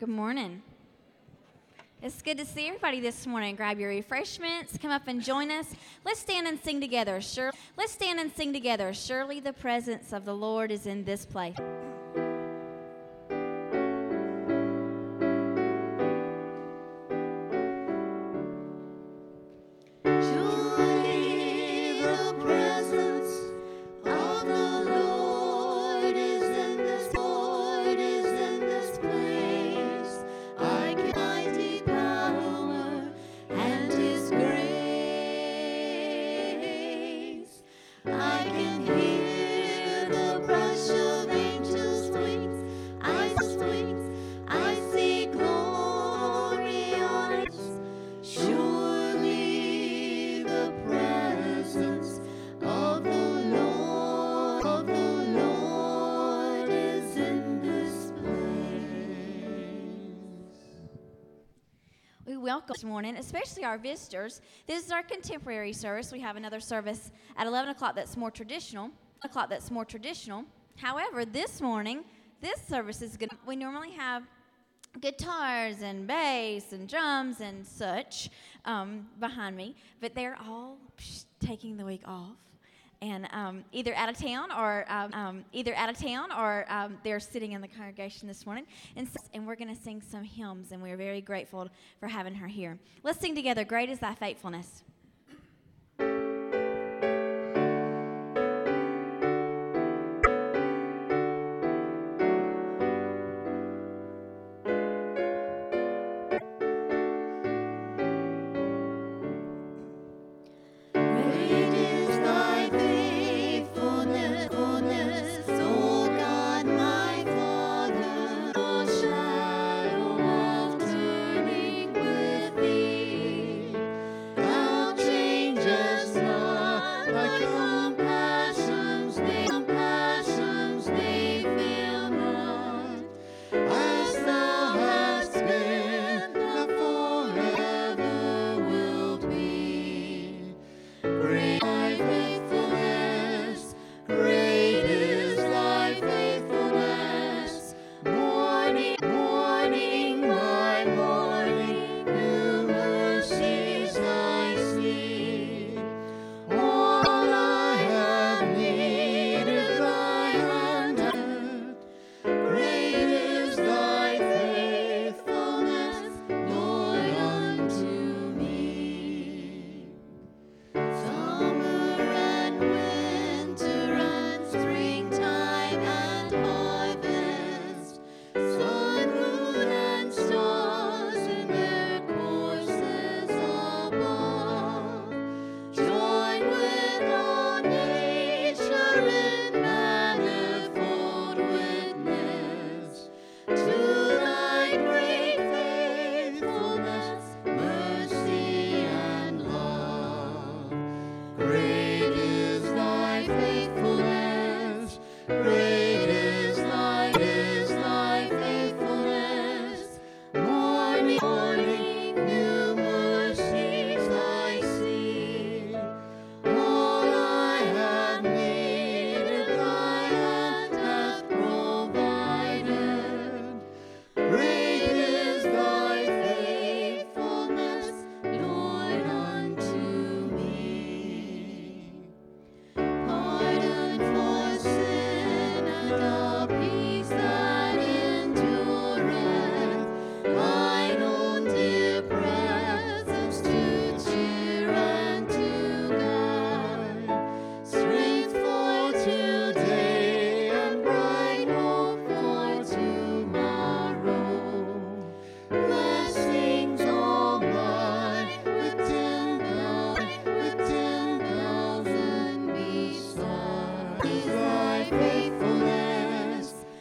Good morning. It's good to see everybody this morning. Grab your refreshments, come up and join us. Let's stand and sing together. Sure. Let's stand and sing together. Surely the presence of the Lord is in this place. This morning, especially our visitors. This is our contemporary service. We have another service at 11 o'clock that's more traditional. O'clock that's more traditional. However, this morning, this service is good. We normally have guitars and bass and drums and such um, behind me, but they're all psh, taking the week off. And um, either out of town or um, um, either out of town or um, they're sitting in the congregation this morning, and so, and we're going to sing some hymns, and we're very grateful for having her here. Let's sing together. Great is Thy faithfulness.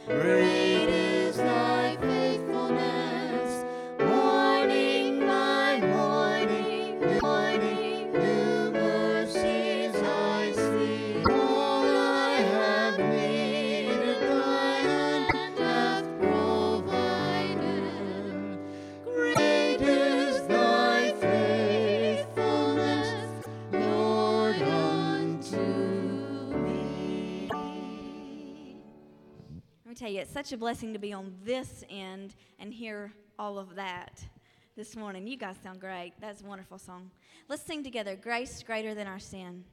Great. You, it's such a blessing to be on this end and hear all of that this morning. You guys sound great. That's a wonderful song. Let's sing together Grace Greater Than Our Sin.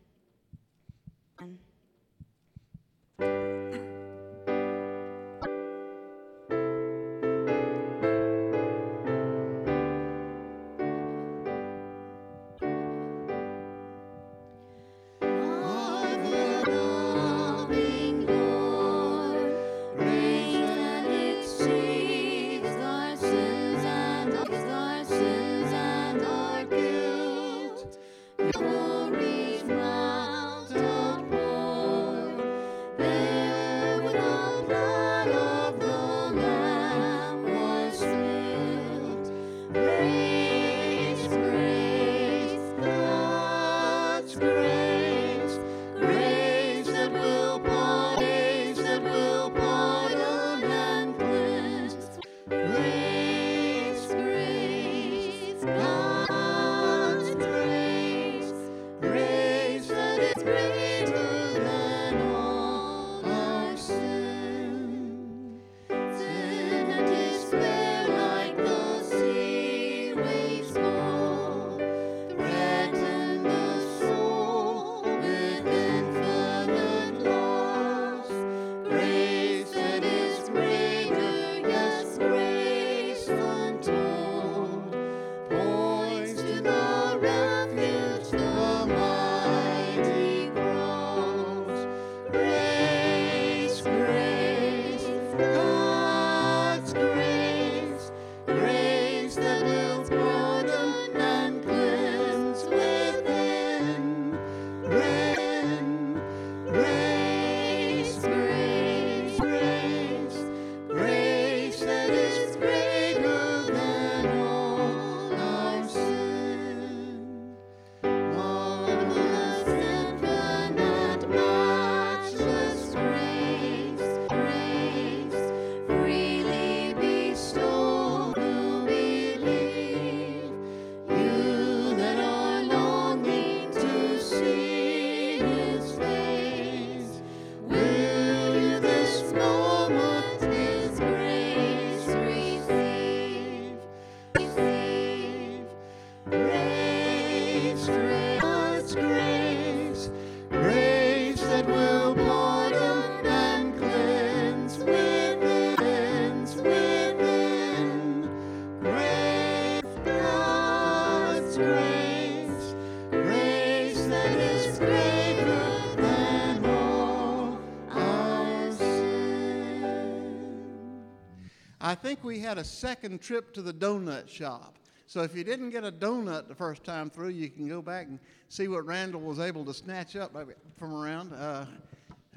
Think we had a second trip to the donut shop. So if you didn't get a donut the first time through, you can go back and see what Randall was able to snatch up from around. Uh,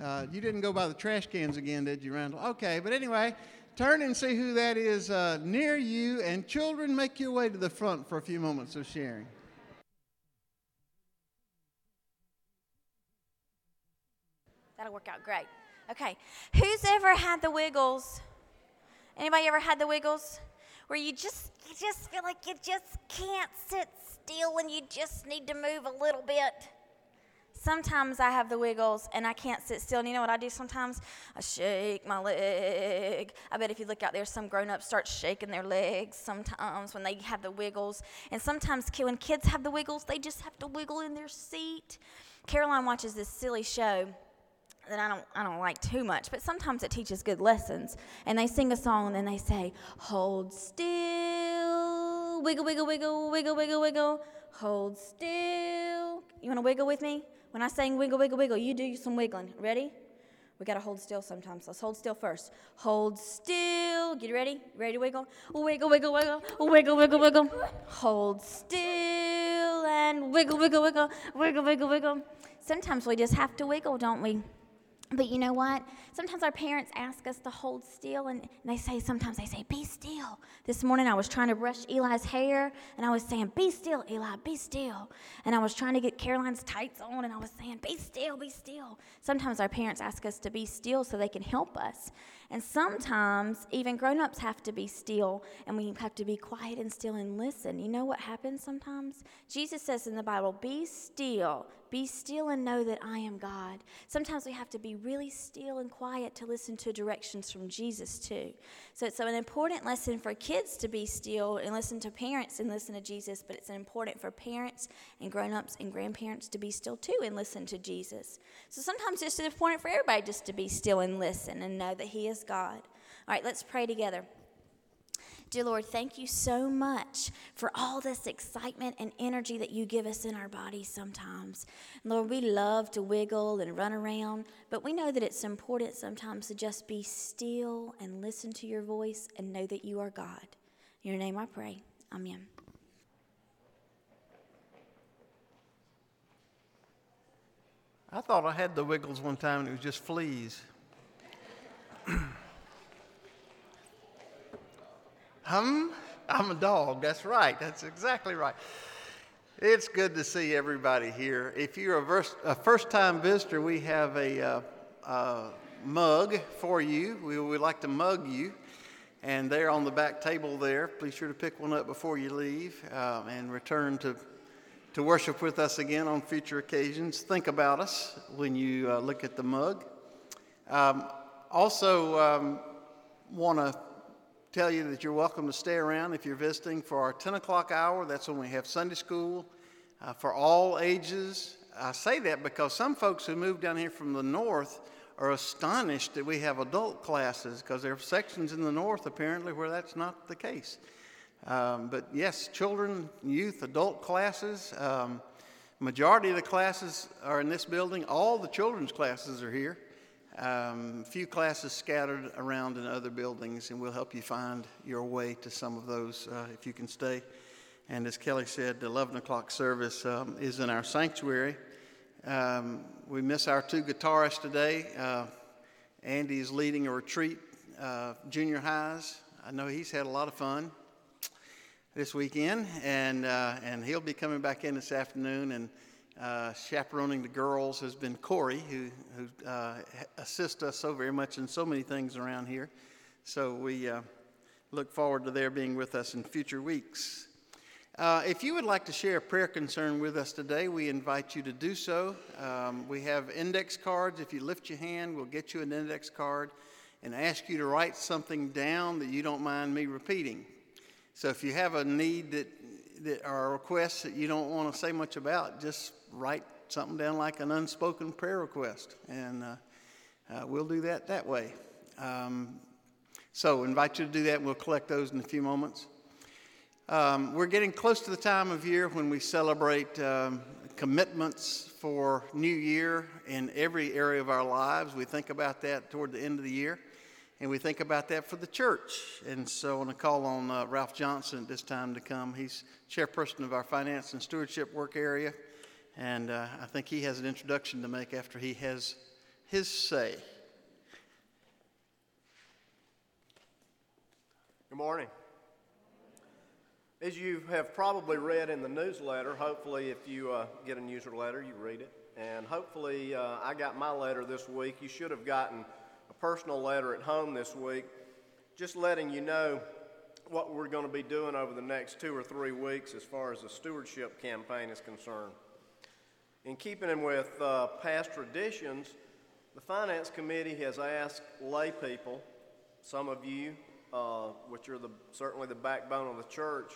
uh, you didn't go by the trash cans again, did you, Randall? Okay, but anyway, turn and see who that is uh, near you, and children, make your way to the front for a few moments of sharing. That'll work out great. Okay. Who's ever had the wiggles? Anybody ever had the wiggles? Where you just you just feel like you just can't sit still and you just need to move a little bit. Sometimes I have the wiggles and I can't sit still. And you know what I do sometimes? I shake my leg. I bet if you look out there, some grown ups start shaking their legs sometimes when they have the wiggles. And sometimes when kids have the wiggles, they just have to wiggle in their seat. Caroline watches this silly show that I don't I don't like too much, but sometimes it teaches good lessons. And they sing a song and then they say, "Hold still, wiggle, wiggle, wiggle, wiggle, wiggle, wiggle, hold still." You want to wiggle with me? When I sing wiggle, wiggle, wiggle, you do some wiggling. Ready? We gotta hold still sometimes. Let's hold still first. Hold still. Get ready? Ready to wiggle? Wiggle, wiggle, wiggle, wiggle, wiggle, wiggle. Hold still and wiggle, wiggle, wiggle, wiggle, wiggle, wiggle. Sometimes we just have to wiggle, don't we? But you know what? Sometimes our parents ask us to hold still, and they say, sometimes they say, be still. This morning I was trying to brush Eli's hair and I was saying, Be still, Eli, be still. And I was trying to get Caroline's tights on and I was saying, Be still, be still. Sometimes our parents ask us to be still so they can help us. And sometimes even grown ups have to be still and we have to be quiet and still and listen. You know what happens sometimes? Jesus says in the Bible, Be still, be still and know that I am God. Sometimes we have to be really still and quiet to listen to directions from Jesus too. So it's an important lesson for kids to be still and listen to parents and listen to Jesus, but it's important for parents and grown ups and grandparents to be still too and listen to Jesus. So sometimes it's important for everybody just to be still and listen and know that He is God. All right, let's pray together. Dear Lord, thank you so much for all this excitement and energy that you give us in our bodies sometimes. Lord, we love to wiggle and run around, but we know that it's important sometimes to just be still and listen to your voice and know that you are God. In your name I pray. Amen. I thought I had the wiggles one time and it was just fleas. hum? I'm a dog. That's right. That's exactly right. It's good to see everybody here. If you're a, vers- a first time visitor, we have a uh, mug for you. We would like to mug you. And they're on the back table there. Be sure to pick one up before you leave uh, and return to to worship with us again on future occasions. Think about us when you uh, look at the mug. Um, also, um, want to tell you that you're welcome to stay around if you're visiting for our 10 o'clock hour. That's when we have Sunday school uh, for all ages. I say that because some folks who moved down here from the north are astonished that we have adult classes because there are sections in the north apparently where that's not the case. Um, but yes, children, youth, adult classes. Um, majority of the classes are in this building. All the children's classes are here. Um, a few classes scattered around in other buildings, and we'll help you find your way to some of those uh, if you can stay. And as Kelly said, the 11 o'clock service um, is in our sanctuary. Um, we miss our two guitarists today. Uh, Andy is leading a retreat, uh, junior highs. I know he's had a lot of fun this weekend, and uh, and he'll be coming back in this afternoon. And uh, chaperoning the girls has been Corey, who who uh, assists us so very much in so many things around here. So we uh, look forward to their being with us in future weeks. Uh, if you would like to share a prayer concern with us today, we invite you to do so. Um, we have index cards. If you lift your hand, we'll get you an index card and ask you to write something down that you don't mind me repeating. So if you have a need that, that or a request that you don't want to say much about, just write something down like an unspoken prayer request, and uh, uh, we'll do that that way. Um, so invite you to do that, and we'll collect those in a few moments. Um, we're getting close to the time of year when we celebrate um, commitments for New Year in every area of our lives. We think about that toward the end of the year, and we think about that for the church. And so I want to call on uh, Ralph Johnson at this time to come. He's chairperson of our finance and stewardship work area, and uh, I think he has an introduction to make after he has his say. Good morning. As you have probably read in the newsletter, hopefully, if you uh, get a newsletter, you read it. And hopefully, uh, I got my letter this week. You should have gotten a personal letter at home this week, just letting you know what we're going to be doing over the next two or three weeks as far as the stewardship campaign is concerned. In keeping with uh, past traditions, the Finance Committee has asked lay people, some of you, uh, which are the, certainly the backbone of the church,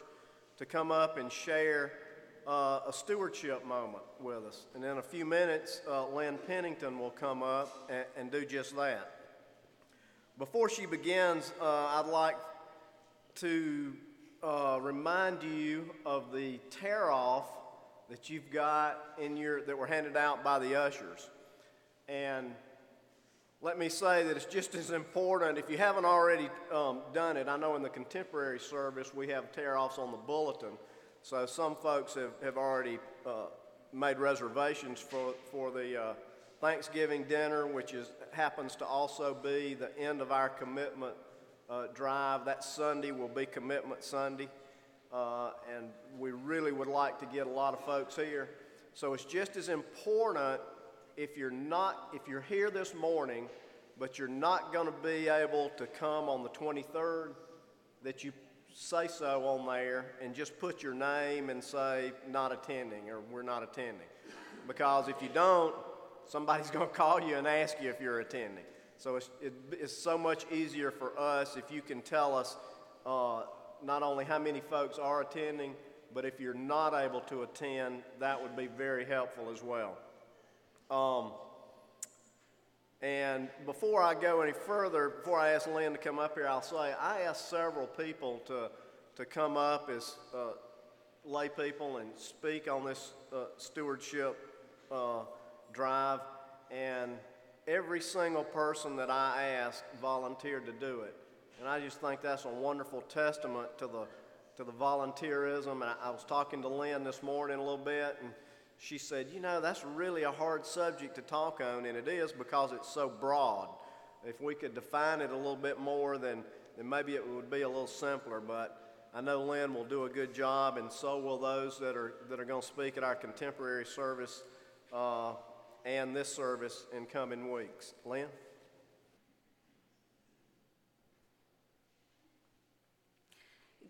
to come up and share uh, a stewardship moment with us. And in a few minutes, uh, Lynn Pennington will come up and, and, do just that. Before she begins, uh, I'd like to uh, remind you of the tear off that you've got in your that were handed out by the ushers. And let me say that it's just as important. If you haven't already um, done it, I know in the contemporary service we have tear offs on the bulletin. So some folks have, have already uh, made reservations for, for the uh, Thanksgiving dinner, which is, happens to also be the end of our commitment uh, drive. That Sunday will be Commitment Sunday, uh, and we really would like to get a lot of folks here. So it's just as important if you're not if you're here this morning, but you're not going to be able to come on the 23rd, that you say so on there and just put your name and say not attending or we're not attending. Because if you don't, somebody's going to call you and ask you if you're attending. So it's, it, it's so much easier for us if you can tell us uh, not only how many folks are attending, but if you're not able to attend, that would be very helpful as well. Um, and before I go any further, before I ask Lynn to come up here, I'll say I asked several people to, to come up as uh, lay people and speak on this uh, stewardship uh, drive. And every single person that I asked volunteered to do it. And I just think that's a wonderful testament to the, to the volunteerism. And I, I was talking to Lynn this morning a little bit, and she said, You know, that's really a hard subject to talk on, and it is because it's so broad. If we could define it a little bit more, then, then maybe it would be a little simpler. But I know Lynn will do a good job, and so will those that are, that are going to speak at our contemporary service uh, and this service in coming weeks. Lynn?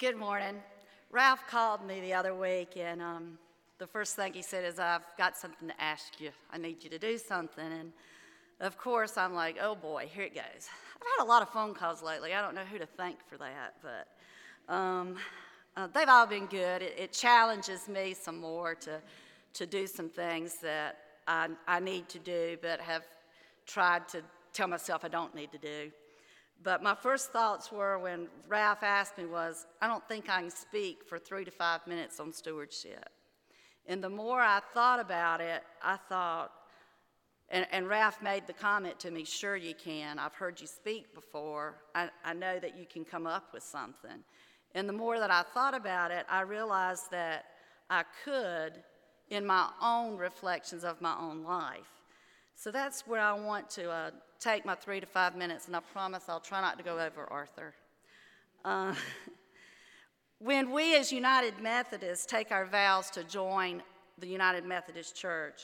Good morning. Ralph called me the other week, and um, the first thing he said is, I've got something to ask you. I need you to do something. And of course, I'm like, oh boy, here it goes. I've had a lot of phone calls lately. I don't know who to thank for that, but um, uh, they've all been good. It, it, challenges me some more to, to do some things that I, I need to do, but have tried to tell myself I don't need to do. But my first thoughts were when Ralph asked me was, I don't think I can speak for three to five minutes on stewardship. And the more I thought about it, I thought, and, and Ralph made the comment to me, sure you can. I've heard you speak before. I, I know that you can come up with something. And the more that I thought about it, I realized that I could in my own reflections of my own life. So that's where I want to uh, take my three to five minutes, and I promise I'll try not to go over Arthur. Uh, when we as United Methodists take our vows to join the United Methodist Church,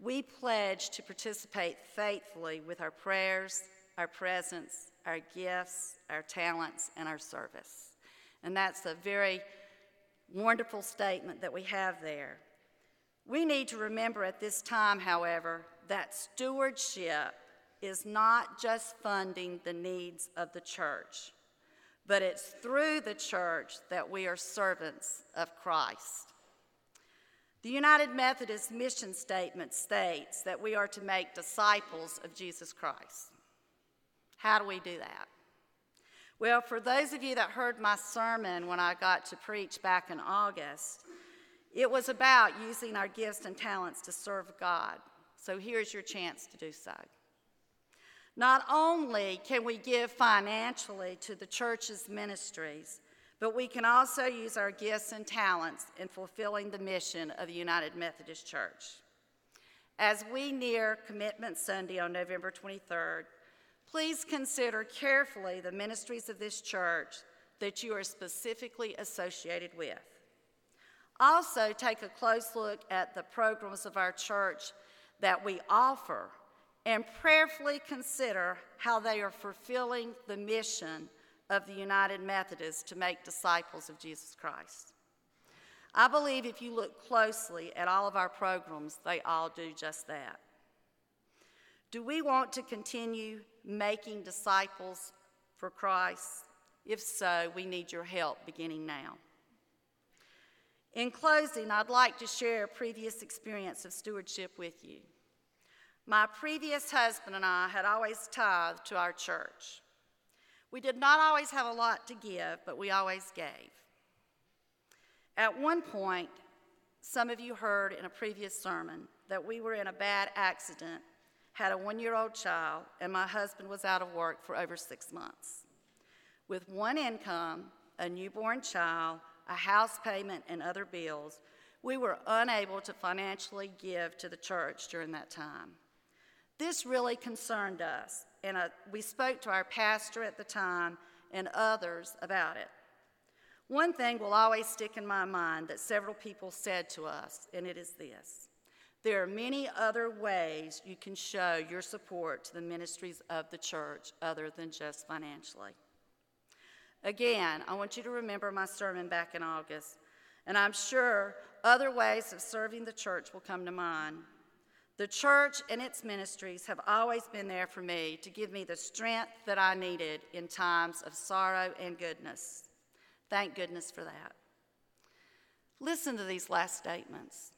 we pledge to participate faithfully with our prayers, our presence, our gifts, our talents, and our service. And that's a very wonderful statement that we have there. We need to remember at this time, however, that stewardship is not just funding the needs of the church, but it's through the church that we are servants of Christ. The United Methodist mission statement states that we are to make disciples of Jesus Christ. How do we do that? Well, for those of you that heard my sermon when I got to preach back in August, it was about using our gifts and talents to serve God. So here's your chance to do so. Not only can we give financially to the church's ministries, but we can also use our gifts and talents in fulfilling the mission of the United Methodist Church. As we near Commitment Sunday on November 23rd, please consider carefully the ministries of this church that you are specifically associated with. Also, take a close look at the programs of our church that we offer and prayerfully consider how they are fulfilling the mission of the United Methodists to make disciples of Jesus Christ. I believe if you look closely at all of our programs, they all do just that. Do we want to continue making disciples for Christ? If so, we need your help beginning now. In closing, I'd like to share a previous experience of stewardship with you. My previous husband and I had always tithed to our church. We did not always have a lot to give, but we always gave. At one point, some of you heard in a previous sermon that we were in a bad accident, had a one year old child, and my husband was out of work for over six months. With one income, a newborn child, a house payment, and other bills, we were unable to financially give to the church during that time. This really concerned us, and uh, we spoke to our pastor at the time and others about it. One thing will always stick in my mind that several people said to us, and it is this there are many other ways you can show your support to the ministries of the church other than just financially. Again, I want you to remember my sermon back in August, and I'm sure other ways of serving the church will come to mind. The church and its ministries have always been there for me to give me the strength that I needed in times of sorrow and goodness. Thank goodness for that. Listen to these last statements.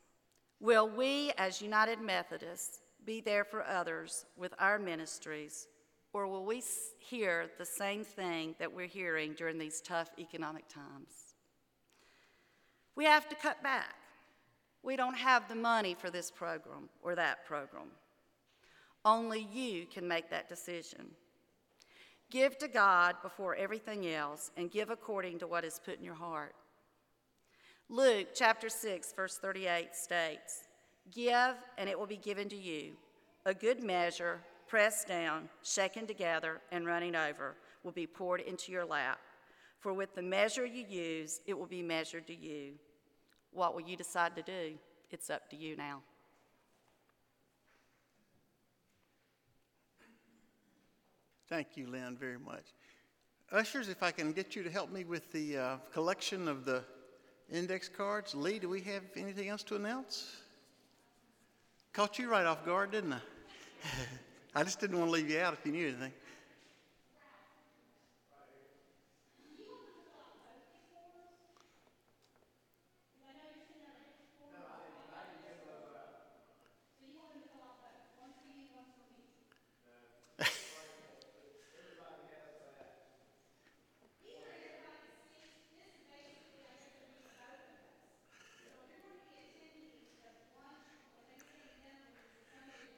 Will we, as United Methodists, be there for others with our ministries, or will we hear the same thing that we're hearing during these tough economic times? We have to cut back. We don't have the money for this program or that program. Only you can make that decision. Give to God before everything else and give according to what is put in your heart. Luke chapter 6, verse 38 states, Give, and it will be given to you. A good measure, pressed down, shaken together, and running over, will be poured into your lap. For with the measure you use, it will be measured to you. What will you decide to do? It's up to you now. Thank you, Lynn, very much. Ushers, if I can get you to help me with the uh, collection of the index cards. Lee, do we have anything else to announce? Caught you right off guard, didn't I? I just didn't want to leave you out if you knew anything.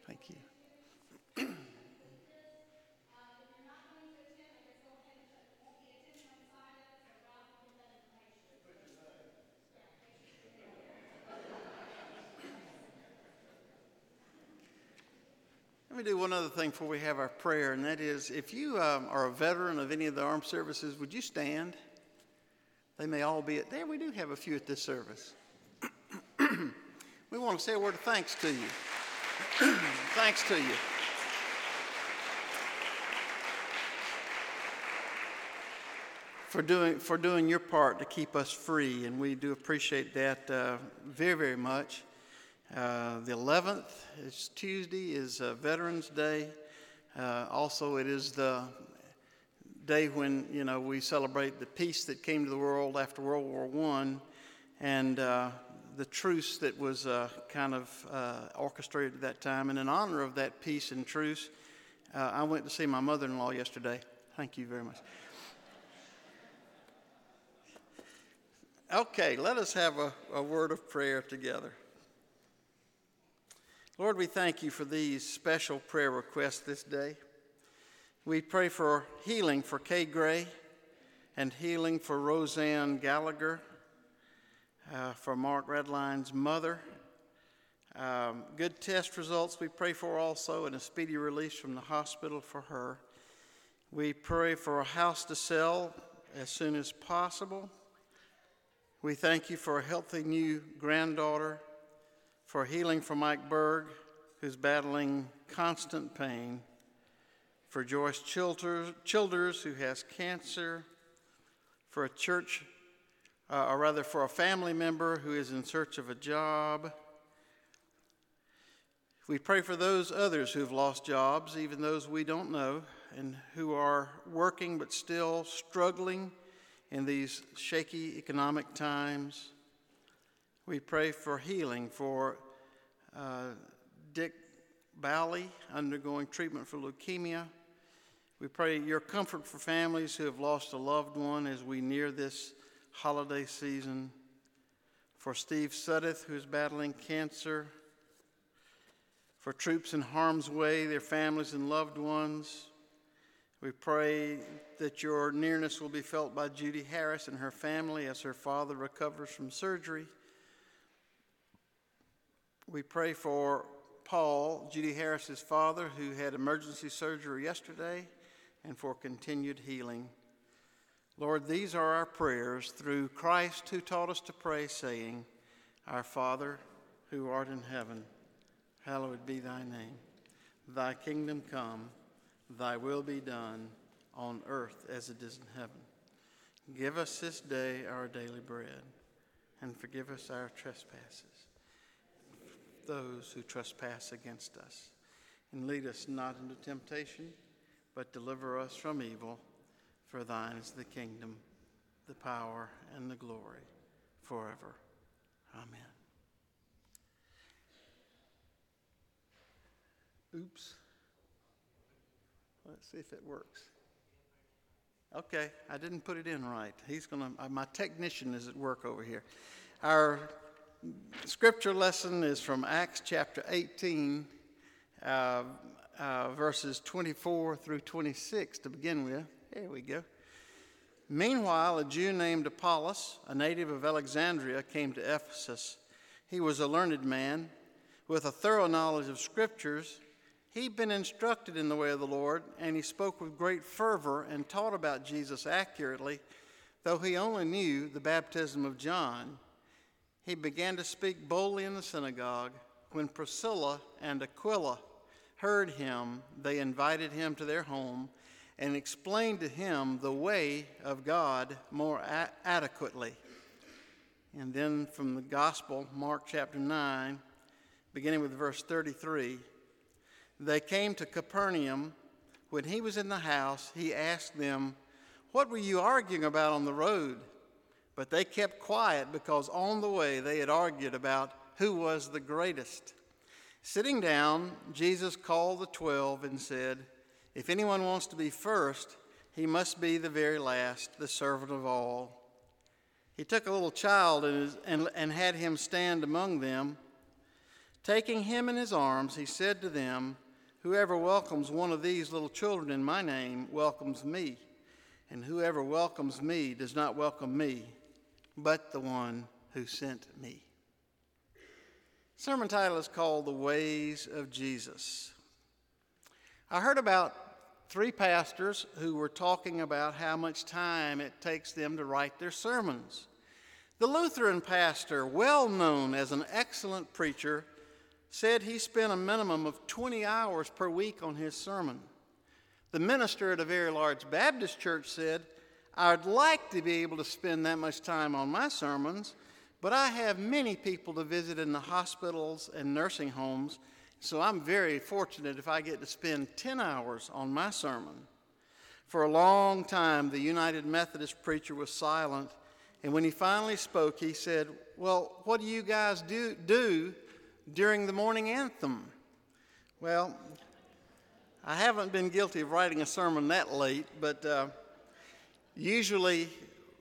Thank you. Let me do one other thing before we have our prayer, and that is if you um, are a veteran of any of the armed services, would you stand? They may all be at there. We do have a few at this service. we want to say a word of thanks to you. thanks to you. For doing, for doing your part to keep us free, and we do appreciate that uh, very, very much. Uh, the 11th is Tuesday, is uh, Veterans Day. Uh, also, it is the day when you know we celebrate the peace that came to the world after World War One, and uh, the truce that was uh, kind of orchestrated at that time. And in honor of that peace and truce, I went to see my mother-in-law yesterday. Thank you very much. Okay, let us have a, a word of prayer together. Lord, we thank you for these special prayer requests this day. We pray for healing for Kay Gray and healing for Roseanne Gallagher, uh, for Mark Redline's mother. Um, good test results we pray for also, and a speedy release from the hospital for her. We pray for a house to sell as soon as possible. We thank you for a healthy new granddaughter, for healing for Mike Berg, who's battling constant pain, for Joyce Childers, who has cancer, for a church, uh, or rather for a family member who is in search of a job. We pray for those others who've lost jobs, even those we don't know, and who are working but still struggling in these shaky economic times. We pray for healing for uh, Dick Bally, undergoing treatment for leukemia. We pray your comfort for families who have lost a loved one as we near this holiday season. For Steve Suddeth, who is battling cancer. For troops in harm's way, their families and loved ones. We pray that your nearness will be felt by Judy Harris and her family as her father recovers from surgery. We pray for Paul, Judy Harris's father, who had emergency surgery yesterday, and for continued healing. Lord, these are our prayers through Christ who taught us to pray, saying, Our Father, who art in heaven, hallowed be thy name. Thy kingdom come, thy will be done on earth as it is in heaven. Give us this day our daily bread, and forgive us our trespasses, those who trespass against us. And lead us not into temptation, but deliver us from evil. For thine is the kingdom, the power, and the glory forever. Amen. Oops. Let's see if it works. Okay, I didn't put it in right. He's going to, uh, my technician is at work over here. Our scripture lesson is from Acts chapter 18, uh, uh, verses 24 through 26 to begin with. There we go. Meanwhile, a Jew named Apollos, a native of Alexandria, came to Ephesus. He was a learned man with a thorough knowledge of scriptures He'd been instructed in the way of the Lord, and he spoke with great fervor and taught about Jesus accurately, though he only knew the baptism of John. He began to speak boldly in the synagogue. When Priscilla and Aquila heard him, they invited him to their home and explained to him the way of God more a- adequately. And then from the Gospel, Mark chapter 9, beginning with verse 33. They came to Capernaum. When he was in the house, he asked them, What were you arguing about on the road? But they kept quiet because on the way they had argued about who was the greatest. Sitting down, Jesus called the twelve and said, If anyone wants to be first, he must be the very last, the servant of all. He took a little child and, and, and had him stand among them. Taking him in his arms, he said to them, Whoever welcomes one of these little children in my name welcomes me, and whoever welcomes me does not welcome me, but the one who sent me. Sermon title is called The Ways of Jesus. I heard about three pastors who were talking about how much time it takes them to write their sermons. The Lutheran pastor, well known as an excellent preacher, said he spent a minimum of 20 hours per week on his sermon. The minister at a very large Baptist church said, I'd like to be able to spend that much time on my sermons, but I have many people to visit in the hospitals and nursing homes, so I'm very fortunate if I get to spend 10 hours on my sermon. For a long time, the United Methodist preacher was silent, and when he finally spoke, he said, Well, what do you guys do, do during the morning anthem. Well, I haven't been guilty of writing a sermon that late, but uh, usually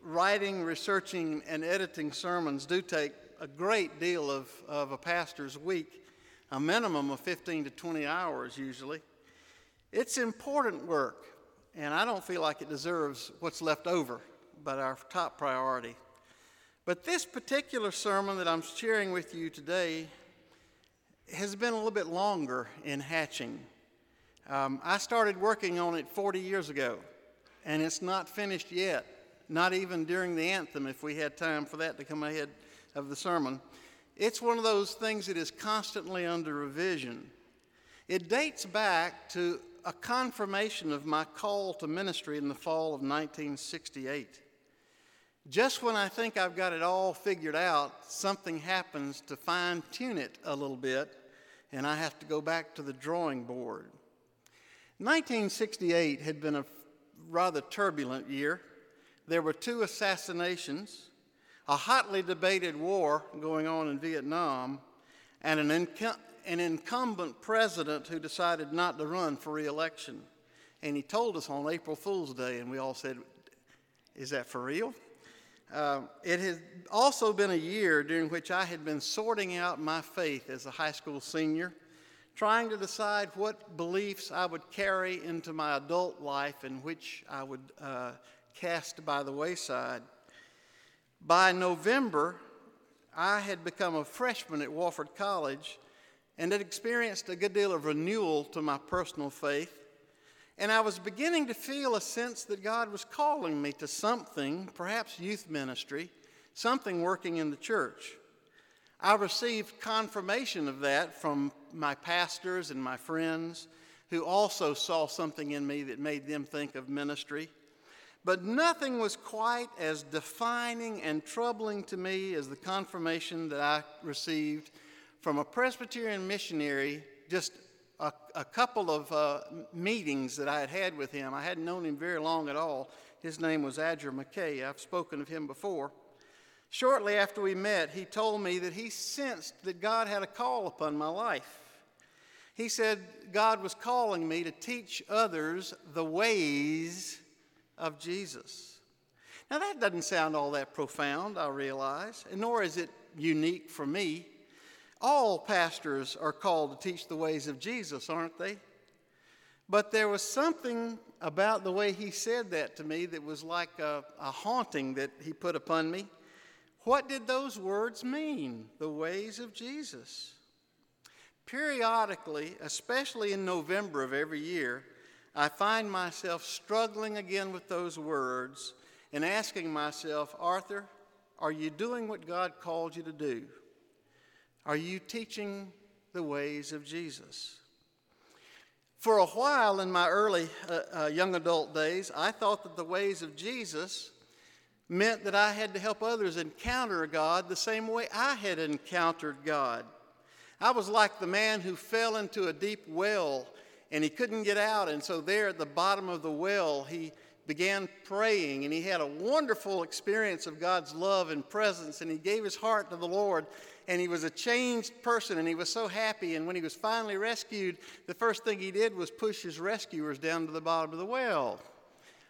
writing, researching, and editing sermons do take a great deal of, of a pastor's week, a minimum of 15 to 20 hours usually. It's important work, and I don't feel like it deserves what's left over, but our top priority. But this particular sermon that I'm sharing with you today has been a little bit longer in hatching. Um, I started working on it 40 years ago, and it's not finished yet, not even during the anthem, if we had time for that to come ahead of the sermon. It's one of those things that is constantly under revision. It dates back to a confirmation of my call to ministry in the fall of 1968. Just when I think I've got it all figured out, something happens to fine tune it a little bit, and I have to go back to the drawing board. 1968 had been a rather turbulent year. There were two assassinations, a hotly debated war going on in Vietnam, and an, an incumbent president who decided not to run for reelection. And he told us on April Fool's Day, and we all said, Is that for real? Uh, it had also been a year during which I had been sorting out my faith as a high school senior, trying to decide what beliefs I would carry into my adult life and which I would uh, cast by the wayside. By November, I had become a freshman at Wofford College and had experienced a good deal of renewal to my personal faith. And I was beginning to feel a sense that God was calling me to something, perhaps youth ministry, something working in the church. I received confirmation of that from my pastors and my friends who also saw something in me that made them think of ministry. But nothing was quite as defining and troubling to me as the confirmation that I received from a Presbyterian missionary just a, a couple of uh, meetings that I had had with him. I hadn't known him very long at all. His name was Adger McKay. I've spoken of him before. Shortly after we met, he told me that he sensed that God had a call upon my life. He said God was calling me to teach others the ways of Jesus. Now, that doesn't sound all that profound, I realize, nor is it unique for me. All pastors are called to teach the ways of Jesus, aren't they? But there was something about the way he said that to me that was like a, a haunting that he put upon me. What did those words mean? The ways of Jesus. Periodically, especially in November of every year, I find myself struggling again with those words and asking myself, Arthur, are you doing what God called you to do? Are you teaching the ways of Jesus? For a while in my early uh, uh, young adult days, I thought that the ways of Jesus meant that I had to help others encounter God the same way I had encountered God. I was like the man who fell into a deep well and he couldn't get out. And so, there at the bottom of the well, he began praying and he had a wonderful experience of God's love and presence. And he gave his heart to the Lord and he was a changed person and he was so happy. And when he was finally rescued, the first thing he did was push his rescuers down to the bottom of the well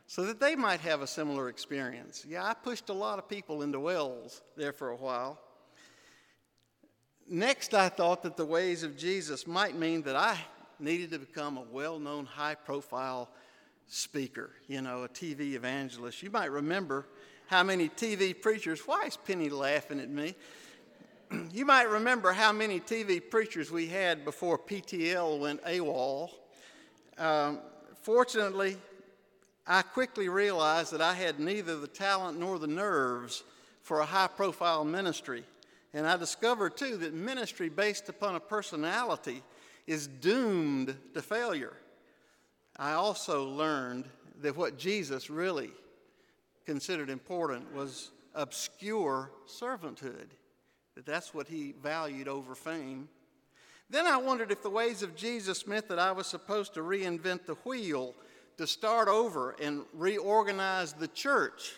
so that they might have a similar experience. Yeah, I pushed a lot of people into wells there for a while. Next, I thought that the ways of Jesus might mean that I needed to become a well known, high profile speaker, you know, a TV evangelist. You might remember how many TV preachers, why is Penny laughing at me? you might remember how many TV preachers we had before PTL went AWOL. Um, fortunately, I quickly realized that I had neither the talent nor the nerves for a high profile ministry. And I discovered too that ministry based upon a personality is doomed to failure. I also learned that what Jesus really considered important was obscure servanthood, that that's what he valued over fame. Then I wondered if the ways of Jesus meant that I was supposed to reinvent the wheel, to start over and reorganize the church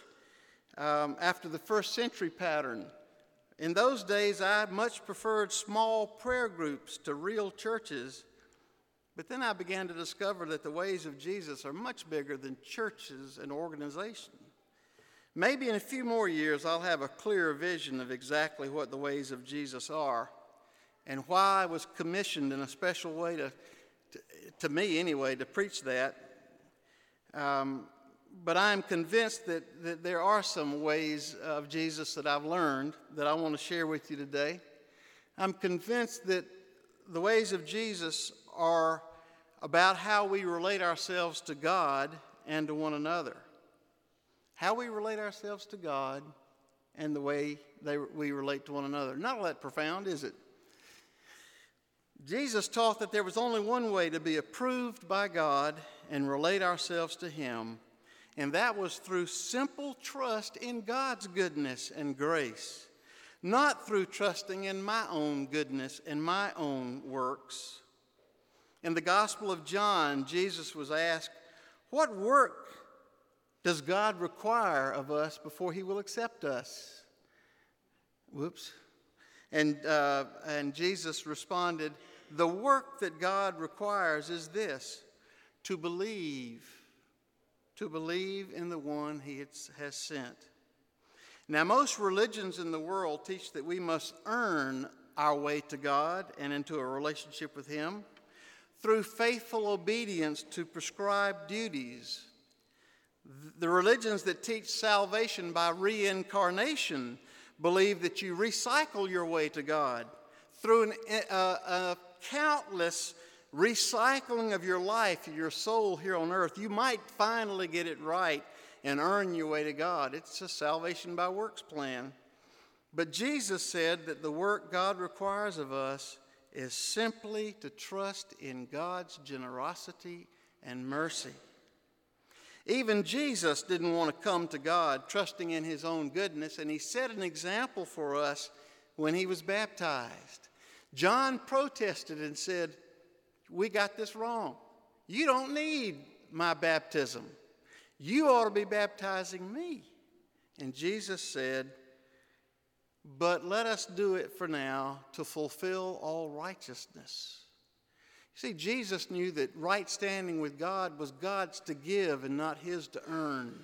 um, after the first century pattern in those days, I much preferred small prayer groups to real churches. But then I began to discover that the ways of Jesus are much bigger than churches and organizations. Maybe in a few more years, I'll have a clearer vision of exactly what the ways of Jesus are and why I was commissioned in a special way to, to, to me anyway, to preach that. Um, but I'm convinced that, that there are some ways of Jesus that I've learned that I want to share with you today. I'm convinced that the ways of Jesus are about how we relate ourselves to God and to one another. How we relate ourselves to God and the way they, we relate to one another. Not all that profound, is it? Jesus taught that there was only one way to be approved by God and relate ourselves to Him, and that was through simple trust in God's goodness and grace, not through trusting in my own goodness and my own works. In the Gospel of John, Jesus was asked, What work does God require of us before he will accept us? Whoops. And, uh, and Jesus responded, The work that God requires is this to believe to believe in the one he has sent. Now, most religions in the world teach that we must earn our way to God and into a relationship with Him through faithful obedience to prescribed duties. The religions that teach salvation by reincarnation believe that you recycle your way to God through an, uh, uh, countless recycling of your life, your soul here on earth, you might finally get it right and earn your way to God. It's a salvation by works plan. But Jesus said that the work God requires of us is simply to trust in God's generosity and mercy. Even Jesus didn't want to come to God trusting in his own goodness, and he set an example for us when he was baptized. John protested and said, We got this wrong. You don't need my baptism. You ought to be baptizing me. And Jesus said, But let us do it for now to fulfill all righteousness. You see, Jesus knew that right standing with God was God's to give and not his to earn.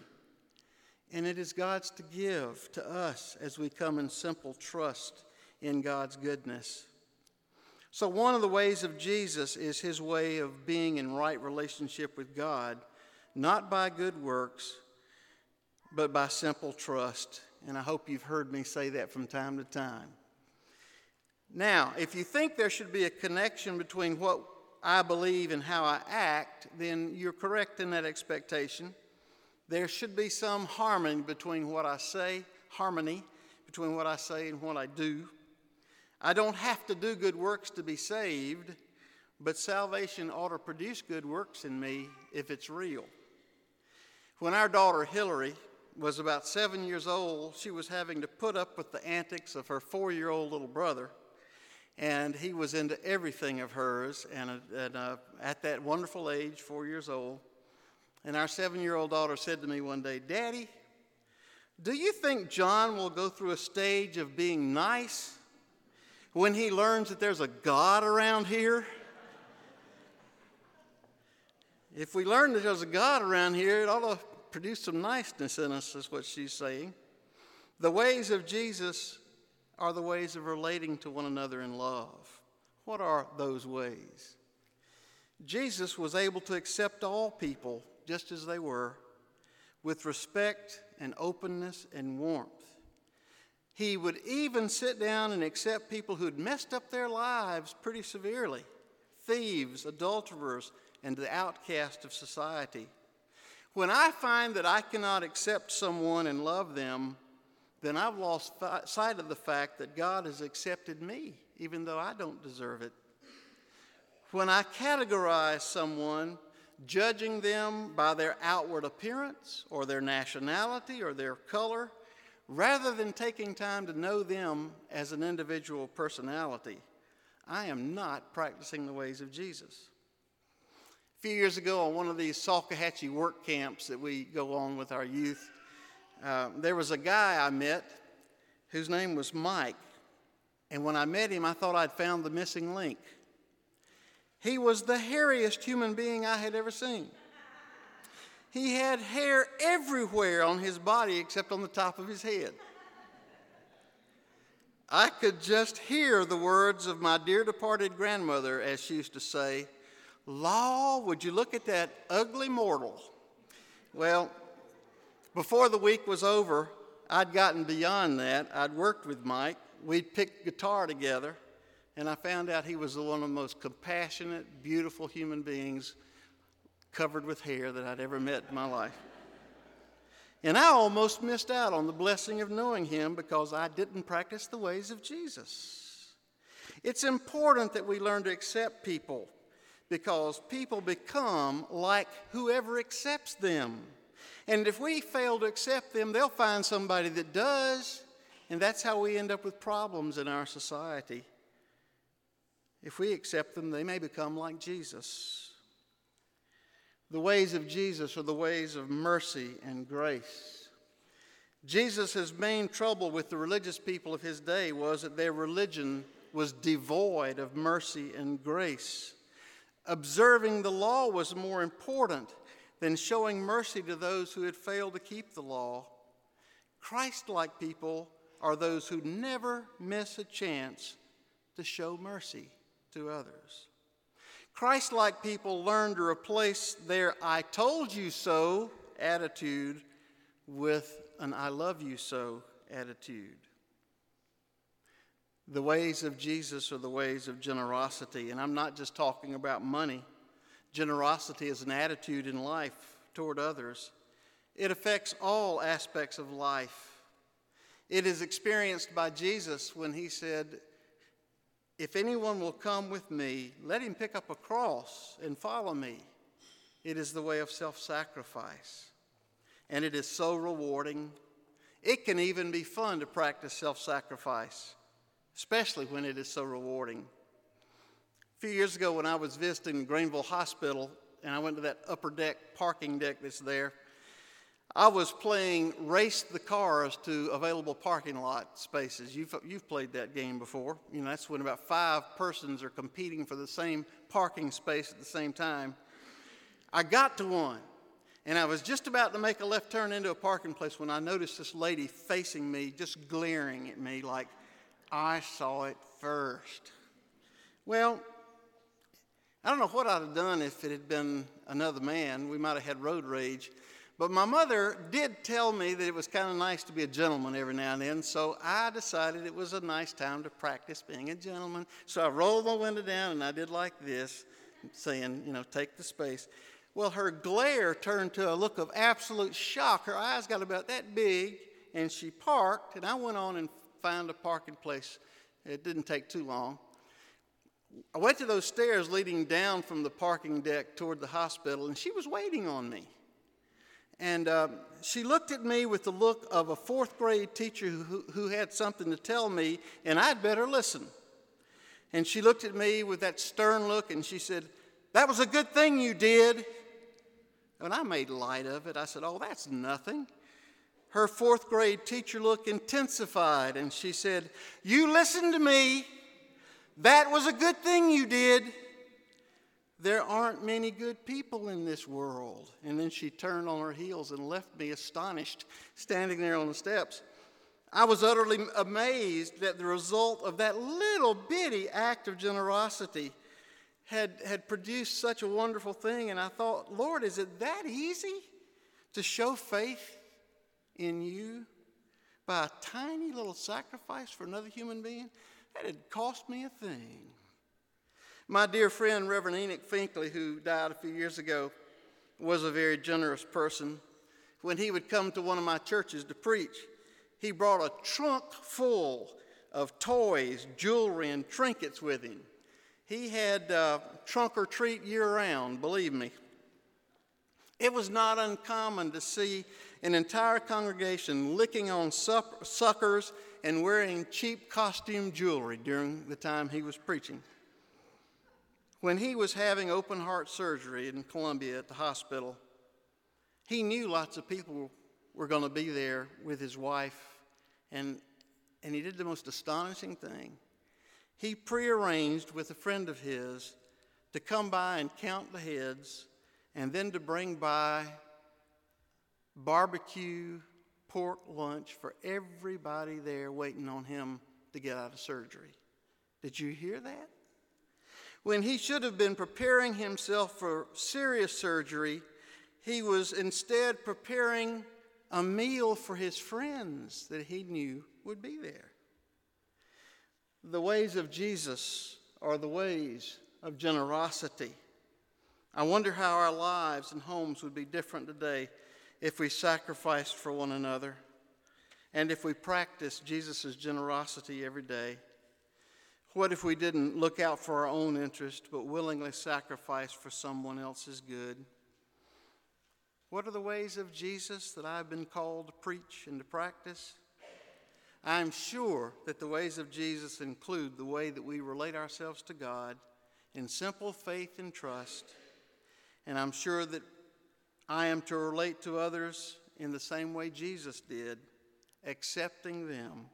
And it is God's to give to us as we come in simple trust in God's goodness. So, one of the ways of Jesus is his way of being in right relationship with God not by good works, but by simple trust. And I hope you've heard me say that from time to time. Now, if you think there should be a connection between what I believe and how I act, then you're correct in that expectation. There should be some harmony between what I say, harmony between what I say and what I do. I don't have to do good works to be saved, but salvation ought to produce good works in me if it's real. When our daughter Hillary was about seven years old, she was having to put up with the antics of her four year old little brother. And he was into everything of hers. And, uh, and uh, at that wonderful age, four years old, and our seven year old daughter said to me one day, Daddy, do you think John will go through a stage of being nice when he learns that there's a God around here? If we learn that there's a God around here, it ought to produce some niceness in us, is what she's saying. The ways of Jesus are the ways of relating to one another in love. What are those ways? Jesus was able to accept all people just as they were, with respect and openness and warmth. He would even sit down and accept people who'd messed up their lives pretty severely thieves, adulterers, and the outcast of society. When I find that I cannot accept someone and love them, then I've lost sight of the fact that God has accepted me, even though I don't deserve it. When I categorize someone, judging them by their outward appearance or their nationality or their color, rather than taking time to know them as an individual personality, I am not practicing the ways of Jesus A few years ago on one of these Salkehatchie work camps that we go on with our youth, uh, there was a guy I met whose name was Mike. And when I met him, I thought I'd found the missing link. He was the hairiest human being I had ever seen. He had hair everywhere on his body except on the top of his head. I could just hear the words of my dear departed grandmother, as she used to say, Law, would you look at that ugly mortal? Well, before the week was over, I'd gotten beyond that. I'd worked with Mike. We'd picked guitar together, and I found out he was one of the most compassionate, beautiful human beings covered with hair that I'd ever met in my life. And I almost missed out on the blessing of knowing him because I didn't practice the ways of Jesus. It's important that we learn to accept people because people become like whoever accepts them. And if we fail to accept them, they'll find somebody that does. And that's how we end up with problems in our society. If we accept them, they may become like Jesus. The ways of Jesus are the ways of mercy and grace. Jesus' main trouble with the religious people of his day was that their religion was devoid of mercy and grace. Observing the law was more important than showing mercy to those who had failed to keep the law. Christ like people are those who never miss a chance to show mercy to others. Christ like people learn to replace their I told you so attitude with an I love you so attitude. The ways of Jesus are the ways of generosity. And I'm not just talking about money. Generosity is an attitude in life toward others, it affects all aspects of life. It is experienced by Jesus when he said, If anyone will come with me, let him pick up a cross and follow me. It is the way of self sacrifice. And it is so rewarding. It can even be fun to practice self sacrifice, especially when it is so rewarding. A few years ago, when I was visiting Greenville Hospital and I went to that upper deck parking deck that's there, I was playing Race the Cars to available parking lot spaces. You've, you've played that game before. You know, that's when about five persons are competing for the same parking space at the same time. I got to one, and I was just about to make a left turn into a parking place when I noticed this lady facing me, just glaring at me like I saw it first. Well, I don't know what I'd have done if it had been another man. We might have had road rage. But my mother did tell me that it was kind of nice to be a gentleman every now and then, so I decided it was a nice time to practice being a gentleman. So I rolled my window down and I did like this, saying, you know, take the space. Well, her glare turned to a look of absolute shock. Her eyes got about that big, and she parked, and I went on and found a parking place. It didn't take too long. I went to those stairs leading down from the parking deck toward the hospital, and she was waiting on me. And uh, she looked at me with the look of a fourth grade teacher who, who had something to tell me, and I'd better listen. And she looked at me with that stern look, and she said, That was a good thing you did. And I made light of it. I said, Oh, that's nothing. Her fourth grade teacher look intensified, and she said, You listen to me. That was a good thing you did. There aren't many good people in this world. And then she turned on her heels and left me astonished, standing there on the steps. I was utterly amazed that the result of that little bitty act of generosity had, had produced such a wonderful thing. And I thought, Lord, is it that easy to show faith in you by a tiny little sacrifice for another human being? That had cost me a thing. My dear friend, Reverend Enoch Finkley, who died a few years ago, was a very generous person. When he would come to one of my churches to preach, he brought a trunk full of toys, jewelry, and trinkets with him. He had uh, trunk or treat year round, believe me. It was not uncommon to see an entire congregation licking on suckers and wearing cheap costume jewelry during the time he was preaching. When he was having open heart surgery in Columbia at the hospital, he knew lots of people were going to be there with his wife, and, and he did the most astonishing thing. He prearranged with a friend of his to come by and count the heads, and then to bring by barbecue pork lunch for everybody there waiting on him to get out of surgery. Did you hear that? When he should have been preparing himself for serious surgery, he was instead preparing a meal for his friends that he knew would be there. The ways of Jesus are the ways of generosity. I wonder how our lives and homes would be different today if we sacrificed for one another and if we practiced Jesus' generosity every day. What if we didn't look out for our own interest, but willingly sacrifice for someone else's good? What are the ways of Jesus that I've been called to preach and to practice? I'm sure that the ways of Jesus include the way that we relate ourselves to God in simple faith and trust. And I'm sure that I am to relate to others in the same way Jesus did, accepting them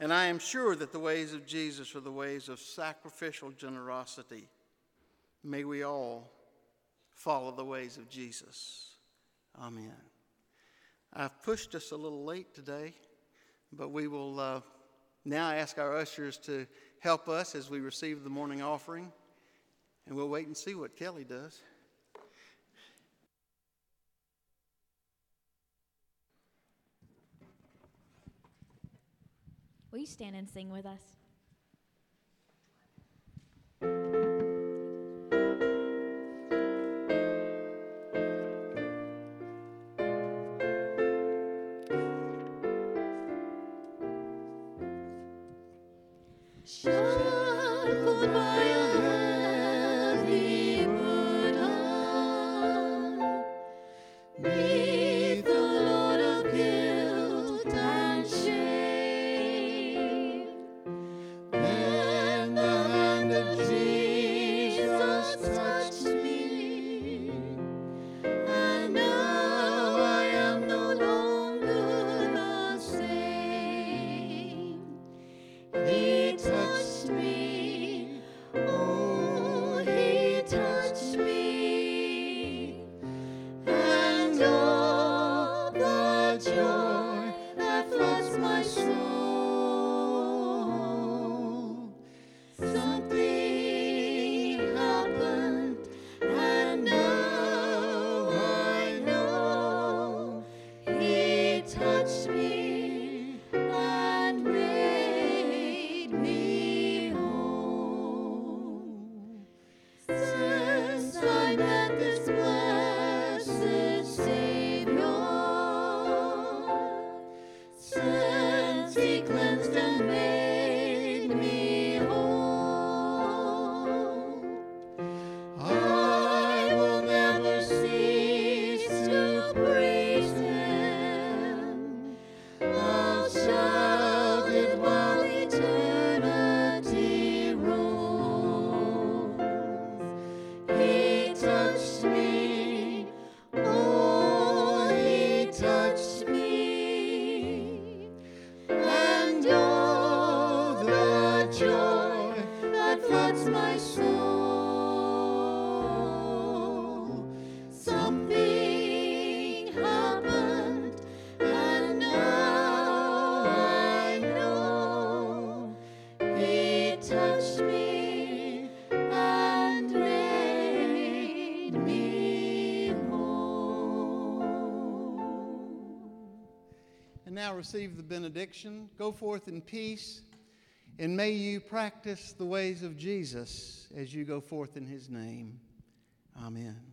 and I am sure that the ways of Jesus are the ways of sacrificial generosity. May we all follow the ways of Jesus. Amen. I've pushed us a little late today, but we will uh, now ask our ushers to help us as we receive the morning offering, and we'll wait and see what Kelly does. Will you stand and sing with us? Shall my heavenly receive the benediction. Go forth in peace, and may you practice the ways of Jesus as you go forth in his name. Amen.